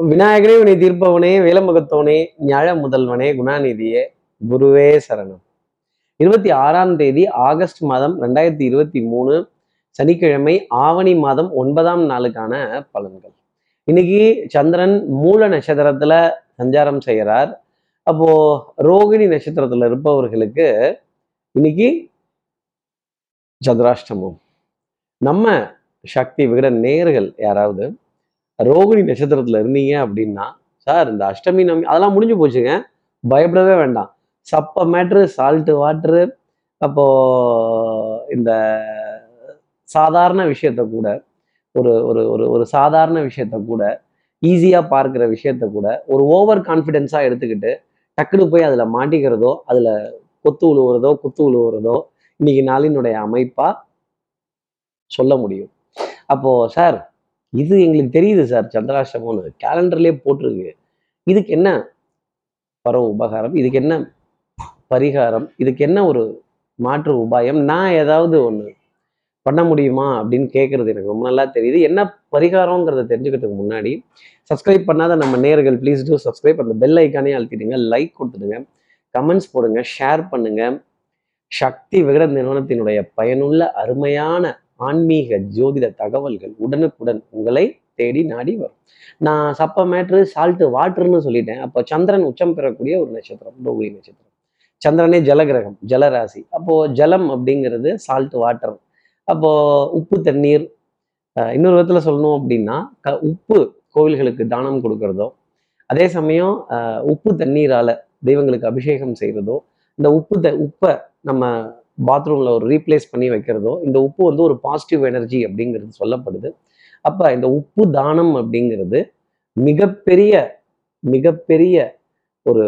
விநாயகனே வினை தீர்ப்பவனே வேலமுகத்தவனே ஞாழ முதல்வனே குணாநிதியே குருவே சரணம். இருபத்தி ஆறாம் தேதி ஆகஸ்ட் மாதம் ரெண்டாயிரத்தி இருபத்தி மூணு சனிக்கிழமை ஆவணி மாதம் ஒன்பதாம் நாளுக்கான பலன்கள். இன்னைக்கு சந்திரன் மூல நட்சத்திரத்துல சஞ்சாரம் செய்கிறார். அப்போ ரோகிணி நட்சத்திரத்துல இருப்பவர்களுக்கு இன்னைக்கு சந்திராஷ்டமம். நம்ம சக்தி விகட நேர்கள் யாராவது ரோகிணி நட்சத்திரத்துல இருந்தீங்க அப்படின்னா சார் இந்த அஷ்டமி நவமி அதெல்லாம் முடிஞ்சு போச்சுங்க. பயப்படவே வேண்டாம். சப்ப மேட்ரு சால்ட்டு வாட்ரு அப்போ இந்த சாதாரண விஷயத்த கூட ஒரு ஒரு ஒரு ஒரு சாதாரண விஷயத்த கூட ஈஸியாக பார்க்குற விஷயத்த கூட ஒரு ஓவர் கான்ஃபிடென்ஸாக எடுத்துக்கிட்டு டக்குன்னு போய் அதில் மாட்டிக்கிறதோ அதில் கொத்து உழுவுறதோ குத்து உழுவுறதோ இன்னைக்கு நாளினுடைய அமைப்பாக சொல்ல முடியும். அப்போது சார் இது எங்களுக்கு தெரியுது சார் சந்திராஷ்டமம்னு கேலண்டர்லேயே போட்டிருக்கு. இதுக்கு என்ன பரவ உபகாரம்? இதுக்கு என்ன பரிகாரம்? இதுக்கு என்ன ஒரு மாற்று உபாயம்? நான் ஏதாவது ஒன்று பண்ண முடியுமா அப்படின்னு கேட்குறது எனக்கு ரொம்ப நல்லா தெரியுது. என்ன பரிகாரங்கிறத தெரிஞ்சுக்கிறதுக்கு முன்னாடி சப்ஸ்கிரைப் பண்ணாத நம்ம நேர்கள் ப்ளீஸ் டூ சப்ஸ்கிரைப் அந்த பெல் ஐக்கானே அழுத்திடுங்க லைக் கொடுத்துடுங்க கமெண்ட்ஸ் போடுங்க ஷேர் பண்ணுங்க. சக்தி விகட நிறுவனத்தினுடைய பயனுள்ள அருமையான ஆன்மீக ஜோதிட தகவல்கள் உடனுக்குடன் உங்களை தேடி நாடி வரும். நான் சப்ப மேட்ரு சால்ட்டு வாட்டர்னு சொல்லிட்டேன். அப்போ சந்திரன் உச்சம் பெறக்கூடிய ஒரு நட்சத்திரம் டோகுரி நட்சத்திரம். சந்திரனே ஜலகிரகம் ஜலராசி. அப்போ ஜலம் அப்படிங்கிறது சால்ட் வாட்டர் அப்போ உப்பு தண்ணீர். இன்னொரு விதத்தில் சொல்லணும் அப்படின்னா க உப்பு கோவில்களுக்கு தானம் கொடுக்கறதோ அதே சமயம் உப்பு தண்ணீரால தெய்வங்களுக்கு அபிஷேகம் செய்கிறதோ இந்த உப்பு த உப்பை நம்ம பாத்ரூம்ல ஒரு ரீப்ளேஸ் பண்ணி வைக்கிறதோ இந்த உப்பு வந்து ஒரு பாசிட்டிவ் எனர்ஜி அப்படிங்கிறது சொல்லப்படுது. அப்ப இந்த உப்பு தானம் அப்படிங்கிறது மிகப்பெரிய மிகப்பெரிய ஒரு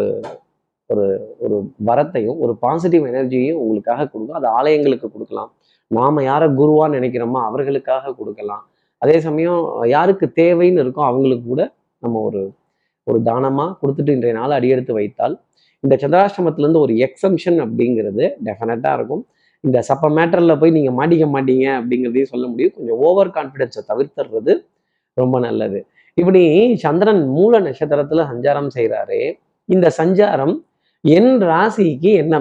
ஒரு ஒரு வரத்தையும் ஒரு பாசிட்டிவ் எனர்ஜியையும் உங்களுக்காக கொடுக்கும். அது ஆலயங்களுக்கு கொடுக்கலாம். நாம யாரை குருவான்னு நினைக்கிறோமோ அவர்களுக்காக கொடுக்கலாம். அதே சமயம் யாருக்கு தேவைன்னு இருக்கோ அவங்களுக்கு கூட நம்ம ஒரு ஒரு தானமா கொடுத்துட்டு இன்றைய நாள் அடியெடுத்து வைத்தால் இந்த சந்திராஷ்டமத்திலேருந்து ஒரு எக்ஸம்ஷன் அப்படிங்கிறது டெஃபினட்டாக இருக்கும். இந்த சப்ப மேட்டர்ல போய் நீங்க மாட்டிக்க மாட்டீங்க அப்படிங்கிறதையும் சொல்ல முடியும். கொஞ்சம் ஓவர் கான்ஃபிடென்ஸை தவிர்த்துறது ரொம்ப நல்லது. இப்படி சந்திரன் மூல நட்சத்திரத்துல சஞ்சாரம் செய்கிறாரு இந்த சஞ்சாரம் என் ராசிக்கு என்ன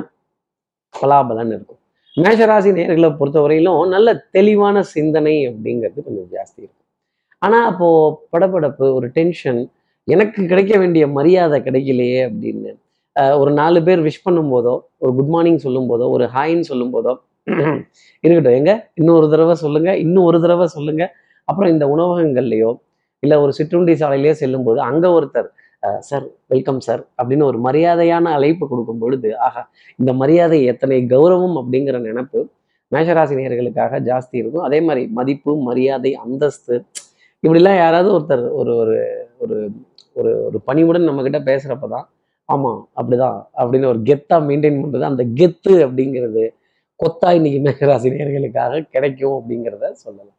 பலாபலன் இருக்கும்? மேஷராசி நேர்களை பொறுத்தவரையிலும் நல்ல தெளிவான சிந்தனை அப்படிங்கிறது கொஞ்சம் ஜாஸ்தி இருக்கும். ஆனா அப்போ படபடப்பு ஒரு டென்ஷன் எனக்கு கிடைக்க வேண்டிய மரியாதை கிடைக்கலையே அப்படின்னு ஒரு நாலு பேர் விஷ் பண்ணும் போதோ ஒரு குட் மார்னிங் சொல்லும் போதோ ஒரு ஹாய்ன்னு சொல்லும் போதோ இருக்கட்டும். எங்க? இன்னொரு தடவை சொல்லுங்க இன்னும் ஒரு தடவை சொல்லுங்க. அப்புறம் இந்த உணவகங்கள்லையோ இல்லை ஒரு சிற்றுண்டி சாலையிலேயோ செல்லும் போது அங்கே ஒருத்தர் சார் வெல்கம் சார் அப்படின்னு ஒரு மரியாதையான அழைப்பு கொடுக்கும் பொழுது ஆஹா இந்த மரியாதை எத்தனை கௌரவம் அப்படிங்கிற நினைப்பு மேஷராசினியர்களுக்காக ஜாஸ்தி இருக்கும். அதே மாதிரி மதிப்பு மரியாதை அந்தஸ்து இப்படிலாம் யாராவது ஒருத்தர் ஒரு ஒரு ஒரு ஒரு ஒரு பணிவுடன் நம்ம கிட்ட பேசுறப்ப தான் ஆமாம் அப்படிதான். அப்படின்னு ஒரு கெத்தா மெயின்டைன் பண்ணுறது அந்த கெத்து அப்படிங்கிறது கொத்தா இன்னைக்கு மேகராசி நேர்களுக்காக கிடைக்கும் அப்படிங்கிறத சொல்லலாம்.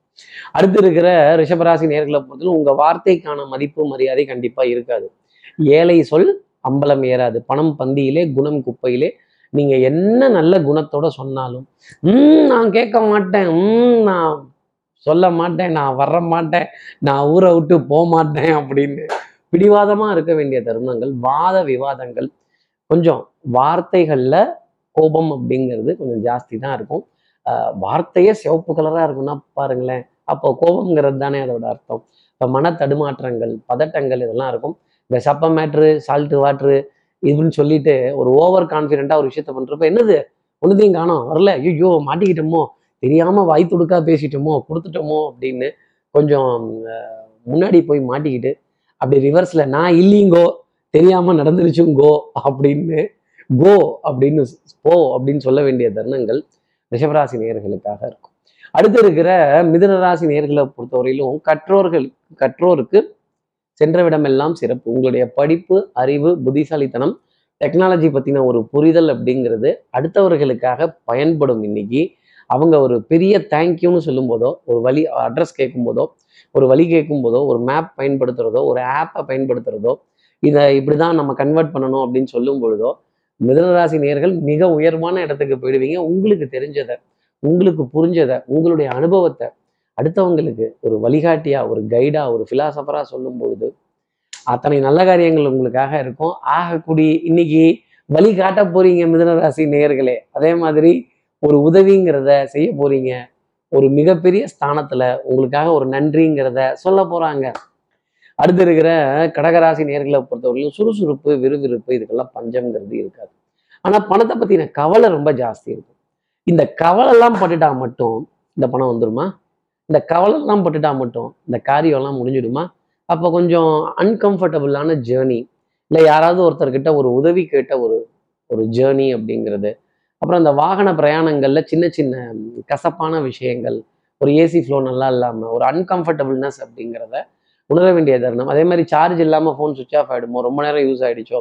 அடுத்து இருக்கிற ரிஷபராசி நேர்களை பொறுத்தவரை உங்க வார்த்தைக்கான மதிப்பு மரியாதை கண்டிப்பா இருக்காது. ஏழை சொல் அம்பலம் ஏறாது. பணம் பந்தியிலே குணம் குப்பையிலே நீங்க என்ன நல்ல குணத்தோட சொன்னாலும் ம் நான் கேட்க மாட்டேன். ம் நான் சொல்ல மாட்டேன். நான் வர மாட்டேன். நான் ஊரை விட்டு போக மாட்டேன். அப்படின்னு பிடிவாதமாக இருக்க வேண்டிய தருணங்கள் வாத விவாதங்கள் கொஞ்சம் வார்த்தைகளில் கோபம் அப்படிங்கிறது கொஞ்சம் ஜாஸ்தி தான் இருக்கும் வார்த்தையே சிவப்பு கலராக இருக்குன்னா பாருங்களேன் அப்போ கோபம்ங்கிறது தானே அதோட அர்த்தம். இப்போ மன தடுமாற்றங்கள் பதட்டங்கள் இதெல்லாம் இருக்கும். இந்த சப்ப மேட்ரு சால்ட்டு வாட்ரு இதுன்னு சொல்லிட்டு ஒரு ஓவர் கான்ஃபிடென்ட்டாக ஒரு விஷயத்த பண்ணுறப்ப என்னது? ஒன்றுத்தையும் காணோம் வரல. ஐயோ மாட்டிக்கிட்டோமோ தெரியாமல் வாய் துடுக்கா பேசிட்டோமோ கொடுத்துட்டோமோ அப்படின்னு கொஞ்சம் முன்னாடி போய் மாட்டிக்கிட்டு அப்படி ரிவர்ஸ்ல நான் இல்லைங்கோ தெரியாம நடந்துருச்சுங்கோ அப்படின்னு கோ அப்படின்னு போ அப்படின்னு சொல்ல வேண்டிய தருணங்கள் ரிஷபராசி நேயர்களுக்காக இருக்கும். அடுத்து இருக்கிற மிதுனராசி நேர்களை நேயர்களை பொறுத்தவரையிலும் கற்றோர்கள் கற்றோருக்கு சென்றவிடமெல்லாம் சிறப்பு. உங்களுடைய படிப்பு அறிவு புத்திசாலித்தனம் டெக்னாலஜி பற்றின ஒரு புரிதல் அப்படிங்கிறது அடுத்தவர்களுக்காக பயன்படும் இன்னைக்கு. அவங்க ஒரு பெரிய தேங்க்யூன்னு சொல்லும்போதோ ஒரு வழி அட்ரஸ் கேட்கும் போதோ ஒரு வழி கேட்கும் போதோ ஒரு மேப் பயன்படுத்துறதோ ஒரு ஆப்பை பயன்படுத்துறதோ இதை இப்படி தான் நம்ம கன்வெர்ட் பண்ணணும் அப்படின்னு சொல்லும் பொழுதோ மிதனராசி நேர்கள் மிக உயர்வான இடத்துக்கு போயிடுவீங்க. உங்களுக்கு தெரிஞ்சதை உங்களுக்கு புரிஞ்சதை உங்களுடைய அனுபவத்தை அடுத்தவங்களுக்கு ஒரு வழிகாட்டியா ஒரு கைடா ஒரு ஃபிலாசபராக சொல்லும் பொழுது அத்தனை நல்ல காரியங்கள் உங்களுக்காக இருக்கும். ஆகக்கூடிய இன்னைக்கு வழி காட்ட போறீங்க மிதனராசி நேயர்களே அதே மாதிரி ஒரு உதவிங்கிறத செய்ய போறீங்க. ஒரு மிகப்பெரிய ஸ்தானத்துல உங்களுக்காக ஒரு நன்றிங்கிறத சொல்ல போறாங்க. அடுத்து இருக்கிற கடகராசி நேர்களை பொறுத்தவரையிலும் சுறுசுறுப்பு விறுவிறுப்பு இதுக்கெல்லாம் பஞ்சம்ங்கிறது இருக்காது. ஆனா பணத்தை பத்தின கவலை ரொம்ப ஜாஸ்தி இருக்கும். இந்த கவலை எல்லாம் பட்டுட்டா மட்டும் இந்த பணம் வந்துருமா? இந்த கவலை எல்லாம் பட்டுட்டா மட்டும் இந்த காரியம் எல்லாம் முடிஞ்சிடுமா? அப்போ கொஞ்சம் அன்கம்ஃபர்டபுளான ஜேர்னி இல்லை யாராவது ஒருத்தர்கிட்ட ஒரு உதவி கேட்ட ஒரு ஒரு ஜேர்னி அப்படிங்கிறது அப்புறம் அந்த வாகன பிரயாணங்களில் சின்ன சின்ன கசப்பான விஷயங்கள் ஒரு ஏசி ஃப்ளோ நல்லா இல்லாமல் ஒரு அன்கம்ஃபர்டபுள்னஸ் அப்படிங்கிறத உணர வேண்டிய தருணம். அதே மாதிரி சார்ஜ் இல்லாமல் ஃபோன் சுவிச் ஆஃப் ஆகிடுமோ ரொம்ப நேரம் யூஸ் ஆகிடுச்சோ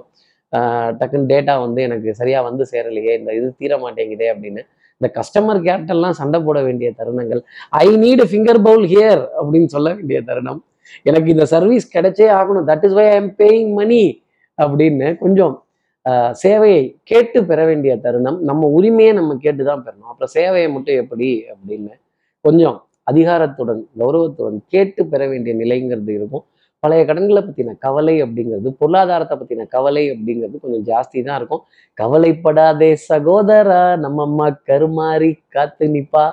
டக்குன்னு டேட்டா வந்து எனக்கு சரியாக வந்து சேரலையே இந்த இது தீர மாட்டேங்குதே அப்படின்னு இந்த கஸ்டமர் கேர்ட்டெல்லாம் சண்டை போட வேண்டிய தருணங்கள். I need finger bowl here அப்படின்னு சொல்ல வேண்டிய தருணம். எனக்கு இந்த சர்வீஸ் கிடைச்சே ஆகணும். That is why I am paying money அப்படின்னு கொஞ்சம் சேவையை கேட்டு பெற வேண்டிய தருணம் நம்ம உரிமையை நம்ம கேட்டு தான் பெறணும். அப்புறம் சேவையை மட்டும் எப்படி அப்படின்னு கொஞ்சம் அதிகாரத்துடன் கௌரவத்துடன் கேட்டு பெற வேண்டிய நிலைங்கிறது இருக்கும். பழைய கடன்களை பற்றின கவலை அப்படிங்கிறது பொருளாதாரத்தை பற்றின கவலை அப்படிங்கிறது கொஞ்சம் ஜாஸ்தி தான் இருக்கும். கவலைப்படாதே சகோதரா நம்ம அம்மா கருமாறி காத்து நிப்பா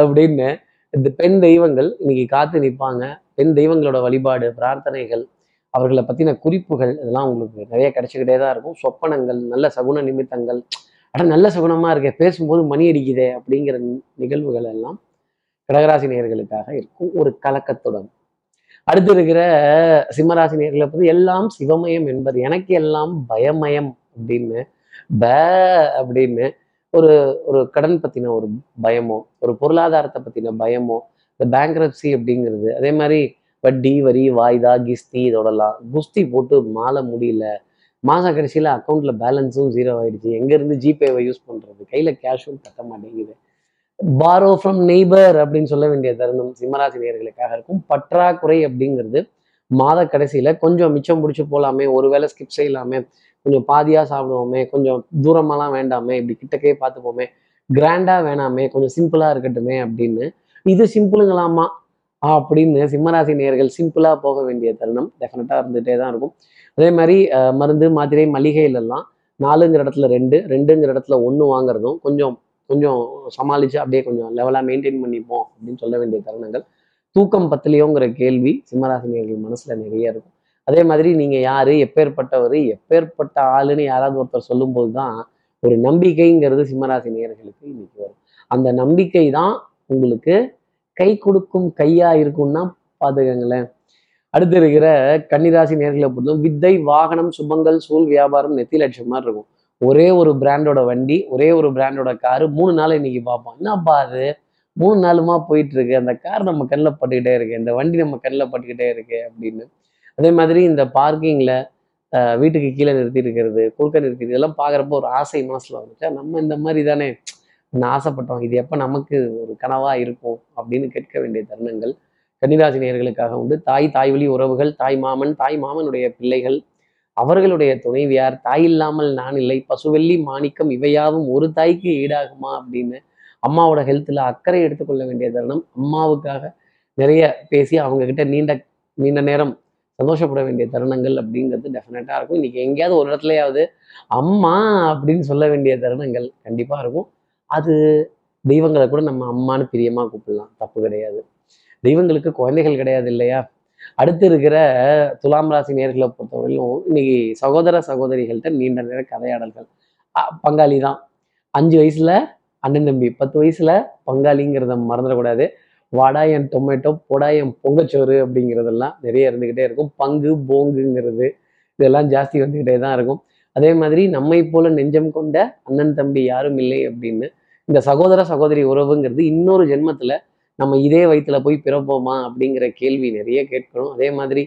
அப்படின்னு இந்த பெண் தெய்வங்கள் இன்னைக்கு காத்து நிற்பாங்க பெண் தெய்வங்களோட வழிபாடு பிரார்த்தனைகள் அவர்களை பற்றின குறிப்புகள் இதெல்லாம் உங்களுக்கு நிறைய கிடைச்சிக்கிட்டே தான் இருக்கும். சொப்பனங்கள் நல்ல சகுன நிமித்தங்கள். ஆனால் நல்ல சகுனமாக இருக்க பேசும்போது மணி அடிக்குதே அப்படிங்கிற நிகழ்வுகள் எல்லாம் கடகராசி நேர்களுக்காக இருக்கும். ஒரு கலக்கத்துடன். அடுத்து இருக்கிற சிம்மராசி நேர்களை பற்றி எல்லாம் சிவமயம் என்பது எனக்கு எல்லாம் பயமயம் அப்படின்னு ப அப்படின்னு ஒரு ஒரு கடன் பற்றின ஒரு பயமோ ஒரு பொருளாதாரத்தை பற்றின பயமோ இந்த பேங்க்ரப்சி அப்படிங்கிறது. அதே மாதிரி வட்டி வரி வாய்தா கிஸ்தி இதோடலாம். குஸ்தி போட்டு மாலை முடியல. மாத கடைசியில் அக்கௌண்ட்ல பேலன்ஸும் ஜீரோ ஆயிடுச்சு. எங்கேருந்து ஜிபேவை யூஸ் பண்ணுறது கையில் கேஷும் கட்ட மாட்டேங்குது. பாரோ ஃப்ரம் நெய்பர் அப்படின்னு சொல்ல வேண்டிய தருணம் சிம்மராசி நேர்களுக்காக இருக்கும். பற்றாக்குறை அப்படிங்கிறது மாத கடைசியில் கொஞ்சம் மிச்சம் பிடிச்சி போகலாமே ஒருவேளை ஸ்கிப் செய்யலாமே கொஞ்சம் பாதியாக சாப்பிடுவோமே கொஞ்சம் தூரமாலாம் வேண்டாமே இப்படி கிட்டக்கே பார்த்துப்போமே கிராண்டாக வேணாமே கொஞ்சம் சிம்பிளாக இருக்கட்டுமே அப்படின்னு. இது சிம்பிளுங்களாமா அப்படின்னு சிம்மராசி நேயர்கள் சிம்பிளாக போக வேண்டிய தருணம் டெஃபினட்டாக இருந்துகிட்டே தான் இருக்கும். அதே மாதிரி மருந்து மாத்திரை மளிகையிலெல்லாம் நாலுங்கிற இடத்துல ரெண்டு ரெண்டுங்கிற இடத்துல ஒன்று வாங்குறதும் கொஞ்சம் கொஞ்சம் சமாளித்து அப்படியே கொஞ்சம் லெவலாக மெயின்டைன் பண்ணிப்போம் அப்படின்னு சொல்ல வேண்டிய தருணங்கள். தூக்கம் பத்திலையோங்கிற கேள்வி சிம்மராசினியர்கள் மனசில் நிறைய இருக்கும். அதே மாதிரி நீங்கள் யார் எப்பேற்பட்டவர் எப்பேற்பட்ட ஆளுன்னு யாராவது ஒருத்தர் சொல்லும்போது தான் ஒரு நம்பிக்கைங்கிறது சிம்மராசி நேயர்களுக்கு இன்னைக்கு வரும். அந்த நம்பிக்கை தான் உங்களுக்கு கை கொடுக்கும் கையா இருக்கும்னா பார்த்துக்கங்களேன் அடுத்து இருக்கிற கன்னிராசி நேர்களை பொறுத்தும் வித்தை வாகனம் சுபங்கள் சூழ் வியாபாரம் நெத்தி லட்சம் மாதிரி இருக்கும். ஒரே ஒரு பிராண்டோட வண்டி ஒரே ஒரு பிராண்டோட காரு மூணு நாள் இன்னைக்கு பார்ப்போம். என்னப்பா அது? மூணு நாளுமா போயிட்டு இருக்கு அந்த கார் நம்ம கண்ணில் பட்டுக்கிட்டே இருக்கு. இந்த வண்டி நம்ம கண்ணில் பட்டுக்கிட்டே இருக்கு அப்படின்னு. அதே மாதிரி இந்த பார்க்கிங்ல வீட்டுக்கு கீழே நிறுத்தி இருக்கிறது குறுக்க நிறுத்தி இதெல்லாம் பார்க்குறப்ப ஒரு ஆசை மனசில் வந்துச்சா நம்ம இந்த மாதிரி தானே. ஆசைப்பட்டோம். இது எப்போ நமக்கு ஒரு கனவா இருக்கும் அப்படின்னு கேட்க வேண்டிய தருணங்கள் கன்னிராசி நேர்களுக்காக உண்டு. தாய் தாய் வழி உறவுகள் தாய் மாமன் தாய் மாமனுடைய பிள்ளைகள் அவர்களுடைய துணைவியார் தாய் இல்லாமல் நான் இல்லை பசுவெள்ளி மாணிக்கம் இவையாவும் ஒரு தாய்க்கு ஈடாகுமா அப்படின்னு அம்மாவோட ஹெல்த்தில் அக்கறை எடுத்துக்கொள்ள வேண்டிய தருணம். அம்மாவுக்காக நிறைய பேசி அவங்கக்கிட்ட நீண்ட நீண்ட நேரம் சந்தோஷப்பட வேண்டிய தருணங்கள் அப்படிங்கிறது டெஃபினட்டாக இருக்கும். இன்னைக்கு எங்கேயாவது ஒரு இடத்துலையாவது அம்மா அப்படின்னு சொல்ல வேண்டிய தருணங்கள் கண்டிப்பாக இருக்கும். அது தெய்வங்களை கூட நம்ம அம்மானு பிரியமா கூப்பிடலாம். தப்பு கிடையாது. தெய்வங்களுக்கு குழந்தைகள் கிடையாது இல்லையா? அடுத்து இருக்கிற துலாம் ராசி நேர்களை பொறுத்தவரையிலும் இன்னைக்கு சகோதர சகோதரிகள்கிட்ட நீண்ட நேர கதையாடல்கள். அ, பங்காளி தான். அஞ்சு வயசுல அண்ணன் தம்பி பத்து வயசுல பங்காளிங்கிறத மறந்துடக்கூடாது. வாடா என் டொமேட்டோ போடா என் பொங்கச்சோறு அப்படிங்கிறதெல்லாம் நிறைய இருந்துக்கிட்டே இருக்கும். பங்கு போங்குங்கிறது இதெல்லாம் ஜாஸ்தி வந்துக்கிட்டே தான் இருக்கும். அதே மாதிரி நம்மை போல நெஞ்சம் கொண்ட அண்ணன் தம்பி யாரும் இல்லை அப்படின்னு இந்த சகோதர சகோதரி உறவுங்கிறது இன்னொரு ஜென்மத்துல நம்ம இதே வயித்துல போய் பிறப்போமா அப்படிங்கிற கேள்வி நிறைய கேட்கணும் அதே மாதிரி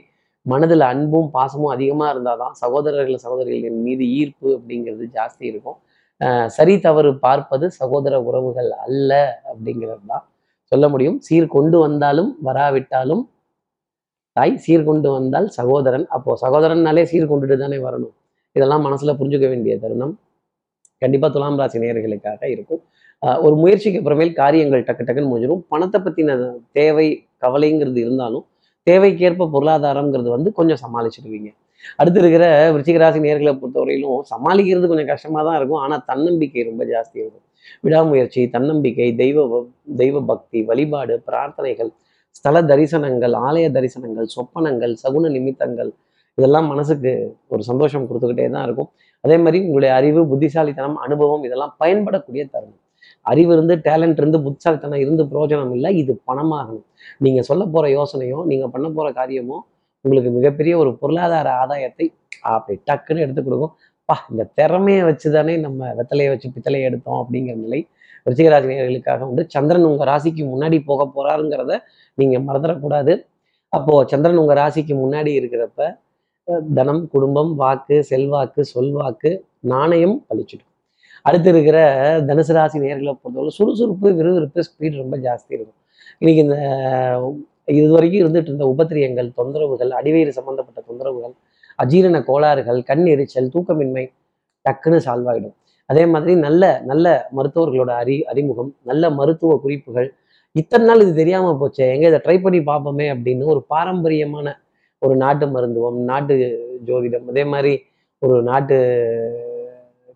மனதுல அன்பும் பாசமும் அதிகமா இருந்தாதான் சகோதரர்கள் சகோதரிகளின் மீது ஈர்ப்பு அப்படிங்கிறது ஜாஸ்தி இருக்கும். சரி தவறு பார்ப்பது சகோதர உறவுகள் அல்ல அப்படிங்கிறது தான் சொல்ல முடியும். சீர் கொண்டு வந்தாலும் வராவிட்டாலும் தாய் சீர் கொண்டு வந்தால் சகோதரன். அப்போ சகோதரன்னாலே சீர் கொண்டுட்டு தானே வரணும். இதெல்லாம் மனசுல புரிஞ்சுக்க வேண்டிய தருணம். கண்டிப்பா துலாம் ராசி நேர்களுக்காக இருக்கும். ஒரு முயற்சிக்கு அப்புறமேல் காரியங்கள் டக்கு டக்குன்னு முடிஞ்சிடும் பணத்தை பத்தின தேவை கவலைங்கிறது இருந்தாலும் தேவைக்கேற்ப பொருளாதாரம்ங்கிறது வந்து கொஞ்சம் சமாளிச்சிடுவீங்க அடுத்து இருக்கிற விருச்சிகராசி நேர்களை பொறுத்தவரையிலும் சமாளிக்கிறது கொஞ்சம் கஷ்டமா தான் இருக்கும். ஆனால் தன்னம்பிக்கை ரொம்ப ஜாஸ்தி இருக்கும். விடாமுயற்சி தன்னம்பிக்கை தெய்வ தெய்வ பக்தி வழிபாடு பிரார்த்தனைகள் ஸ்தல தரிசனங்கள் ஆலய தரிசனங்கள் சொப்பனங்கள் சகுன நிமித்தங்கள் இதெல்லாம் மனசுக்கு ஒரு சந்தோஷம் கொடுத்துக்கிட்டே தான் இருக்கும். அதே மாதிரி உங்களுடைய அறிவு புத்திசாலித்தனம் அனுபவம் இதெல்லாம் பயன்படக்கூடிய தருணம். அறிவு இருந்து டேலண்ட் இருந்து புத்திசாலித்தனம் இருந்து பிரயோஜனம் இல்லை இது பணமாகணும். நீங்க சொல்ல போற யோசனையோ நீங்க பண்ண போற காரியமோ உங்களுக்கு மிகப்பெரிய ஒரு பொருளாதார ஆதாயத்தை அப்படி டக்குன்னு எடுத்து கொடுக்கும். பா இந்த திறமையை வச்சு தானே நம்ம வெத்தலையை வச்சு பித்தளையை எடுத்தோம் அப்படிங்கிற நிலை விருச்சிகராசி உண்டு. சந்திரன் உங்க ராசிக்கு முன்னாடி போக போறாருங்கிறத நீங்க மறந்துடக்கூடாது. அப்போ சந்திரன் உங்க ராசிக்கு முன்னாடி இருக்கிறப்ப தனம் குடும்பம் வாக்கு செல்வாக்கு சொல்வாக்கு நாணயம் பழிச்சிடும் அடுத்து இருக்கிற தனுசு ராசி நேர்களை பொறுத்தவரை சுறுசுறுப்பு விறுவிறுப்பு ஸ்பீட் ரொம்ப ஜாஸ்தி இருக்கும். இன்னைக்கு இந்த இது வரைக்கும் இருந்துட்டு இருந்த உபத்திரியங்கள் தொந்தரவுகள் அடிவயிறு சம்பந்தப்பட்ட தொந்தரவுகள் அஜீரண கோளாறுகள் கண் எரிச்சல் தூக்கமின்மை டக்குன்னு சால்வ் ஆகிடும் அதே மாதிரி நல்ல நல்ல மருத்துவர்களோட அறி அறிமுகம் நல்ல மருத்துவ குறிப்புகள். இத்தனை நாள் இது தெரியாமல் போச்சே எங்க இதை ட்ரை பண்ணி பார்ப்போமே அப்படின்னு ஒரு பாரம்பரியமான ஒரு நாட்டு மருந்துவம் நாட்டு ஜோதிடம் அதே மாதிரி ஒரு நாட்டு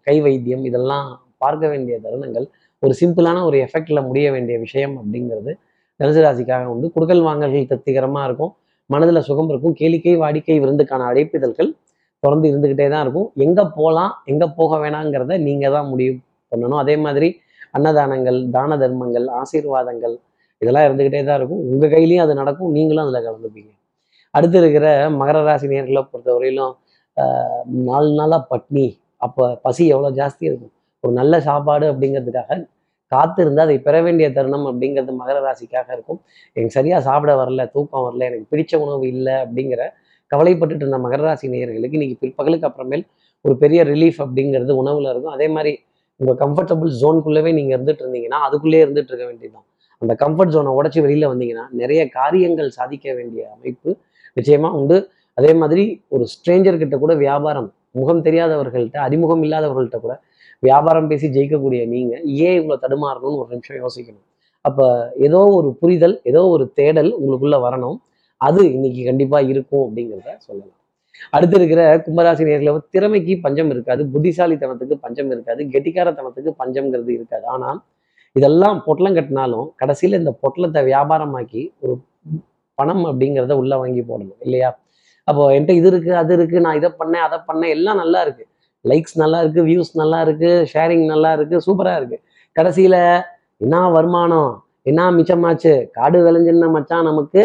கை வைத்தியம் இதெல்லாம் பார்க்க வேண்டிய தருணங்கள் ஒரு சிம்பிளான ஒரு எஃபெக்டில் முடிய வேண்டிய விஷயம் அப்படிங்கிறது தனுசு ராசிக்காக உண்டு. குடுக்கல் வாங்கல்கள் திருப்திகரமாக இருக்கும். மனதில் சுகம் இருக்கும். கேளிக்கை வாடிக்கை விருந்துக்கான அழைப்பிதழ்கள் தொடர்ந்து இருந்துக்கிட்டே தான் இருக்கும். எங்கே போகலாம் எங்கே போக வேணாங்கிறத நீங்கள் தான் முடிவு பண்ணணும். அதே மாதிரி அன்னதானங்கள் தான தர்மங்கள் ஆசீர்வாதங்கள் இதெல்லாம் இருந்துக்கிட்டே தான் இருக்கும். உங்கள் கையிலையும் அது நடக்கும். நீங்களும் அதில் கலந்துப்பீங்க. அடுத்து இருக்கிற மகர ராசி நேர்களை பொறுத்தவரையிலும் நாலு நாளாக பட்னி அப்போ பசி எவ்வளோ ஜாஸ்தி இருக்கும்? ஒரு நல்ல சாப்பாடு அப்படிங்கிறதுக்காக காத்திருந்து அதை பெற வேண்டிய தருணம் அப்படிங்கிறது மகர ராசிக்காக இருக்கும். எனக்கு சரியா சாப்பிட வரல தூக்கம் வரல எனக்கு பிடிச்ச உணவு இல்லை அப்படிங்கிற கவலைப்பட்டுட்டு இருந்த மகர ராசி நேயர்களுக்கு இன்னைக்கு பிற்பகலுக்கு அப்புறமேல் ஒரு பெரிய ரிலீஃப் அப்படிங்கிறது உணவுல இருக்கும். அதே மாதிரி உங்கள் கம்ஃபர்டபுள் ஜோனுக்குள்ளவே நீங்கள் இருந்துட்டு இருந்தீங்கன்னா அதுக்குள்ளேயே இருந்துட்டு இருக்க வேண்டியதுதான். அந்த கம்ஃபர்ட் ஜோனை உடச்சி வெளியில வந்தீங்கன்னா நிறைய காரியங்கள் சாதிக்க வேண்டிய அமைப்பு நிச்சயமா உண்டு. அதே மாதிரி ஒரு ஸ்ட்ரேஞ்சர்கிட்ட கூட வியாபாரம் முகம் தெரியாதவர்கள்ட்ட அறிமுகம் இல்லாதவர்கள்ட்ட கூட வியாபாரம் பேசி ஜெயிக்கக்கூடிய நீங்க ஏன் இவ்வளவு தடுமாறணும்னு ஒரு நிமிஷம் யோசிக்கணும். அப்ப ஏதோ ஒரு புரிதல் ஏதோ ஒரு தேடல் உங்களுக்குள்ள வரணும். அது இன்னைக்கு கண்டிப்பா இருக்கும் அப்படிங்கிறத சொல்லலாம். அடுத்து இருக்கிற கும்பராசி நேர்களை திறமைக்கு பஞ்சம் இருக்காது புத்திசாலித்தனத்துக்கு பஞ்சம் இருக்காது கெட்டிக்காரத்தனத்துக்கு பஞ்சம்ங்கிறது இருக்காது. ஆனால் இதெல்லாம் பொட்டலம் கட்டினாலும் கடைசியில இந்த பொட்டலத்தை வியாபாரமாக்கி ஒரு பணம் அப்படிங்கிறத உள்ள வாங்கி போடணும் இல்லையா? அப்போ என்கிட்ட இது இருக்கு அது இருக்கு நான் இதை பண்ணேன் அதை பண்ணேன் எல்லாம் நல்லா இருக்கு. லைக்ஸ் நல்லா இருக்கு வியூஸ் நல்லா இருக்கு ஷேரிங் நல்லா இருக்கு சூப்பரா இருக்கு. கடைசியில என்ன வருமானம்? என்ன மிச்சமாச்சு? காடு விளைஞ்சிருந்த மச்சான் நமக்கு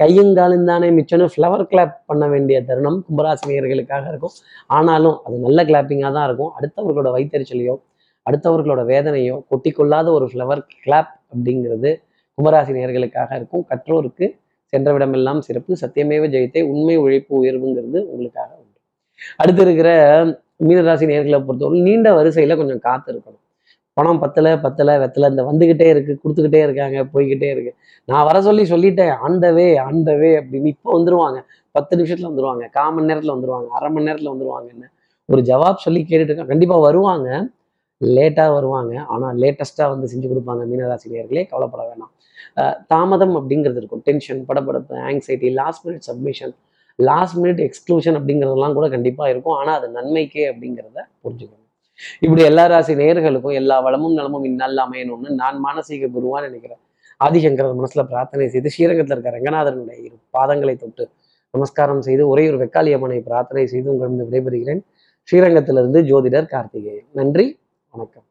கையும் காலும் தானே மிச்சம்னு ஃப்ளவர் கிளாப் பண்ண வேண்டிய தருணம் கும்பராசினியர்களுக்காக இருக்கும். ஆனாலும் அது நல்ல கிளாப்பிங்காக தான் இருக்கும். அடுத்தவர்களோட வைத்தறிச்சலையோ அடுத்தவர்களோட வேதனையோ கொட்டிக்கொள்ளாத ஒரு ஃப்ளவர் கிளாப் அப்படிங்கிறது கும்பராசி நேயர்களுக்காக இருக்கும். கற்றோருக்கு சென்றவிடமெல்லாம் சிறப்பு. சத்தியமேவ ஜெயத்தை உண்மை உழைப்பு உயர்வுங்கிறது உங்களுக்காக உண்டு. அடுத்து இருக்கிற மீனராசி நேர்களை பொறுத்தவரை நீண்ட வரிசையில கொஞ்சம் காத்து இருக்கணும். பணம் பத்தல பத்தல வெத்தல இந்த வந்துகிட்டே இருக்கு கொடுத்துக்கிட்டே இருக்காங்க போய்கிட்டே இருக்கு. நான் வர சொல்லி சொல்லிட்டேன் ஆண்டவே ஆண்டவே அப்படின்னு இப்போ வந்துருவாங்க. பத்து நிமிஷத்துல வந்துருவாங்க கால் மணி நேரத்துல வந்துருவாங்க அரை மணி நேரத்துல வந்துருவாங்கன்னு ஒரு ஜவாப் சொல்லி கேட்டுட்டு இருக்கோம் கண்டிப்பா வருவாங்க. லேட்டா வருவாங்க. ஆனா லேட்டஸ்டா வந்து செஞ்சு கொடுப்பாங்க மீனராசினியர்களே கவலைப்பட வேணாம். தாமதம் அப்படிங்கிறது இருக்கும். டென்ஷன் படபடப்பு anxiety last minute submission last minute exclusion அப்படிங்கிறதெல்லாம் கூட கண்டிப்பா இருக்கும். ஆனா அது நன்மைக்கே அப்படிங்கிறத புரிஞ்சுக்கணும். இப்படி எல்லா ராசி நேயர்களுக்கும் எல்லா வளமும் நலமும் இந்நாளில் அமையணும்னு நான் மானசீக குருவான்னு நினைக்கிறேன். ஆதிசங்கரர் மனசுல பிரார்த்தனை செய்து ஸ்ரீரங்கத்தில் இருக்க ரங்கநாதனுடைய இரு பாதங்களை தொட்டு நமஸ்காரம் செய்து ஒரே ஒரு வெக்காளி அம்மனை பிரார்த்தனை செய்து உங்களிடம் விடைபெறுகிறேன். ஸ்ரீரங்கத்திலிருந்து ஜோதிடர் கார்த்திகேயன். நன்றி வணக்கம்.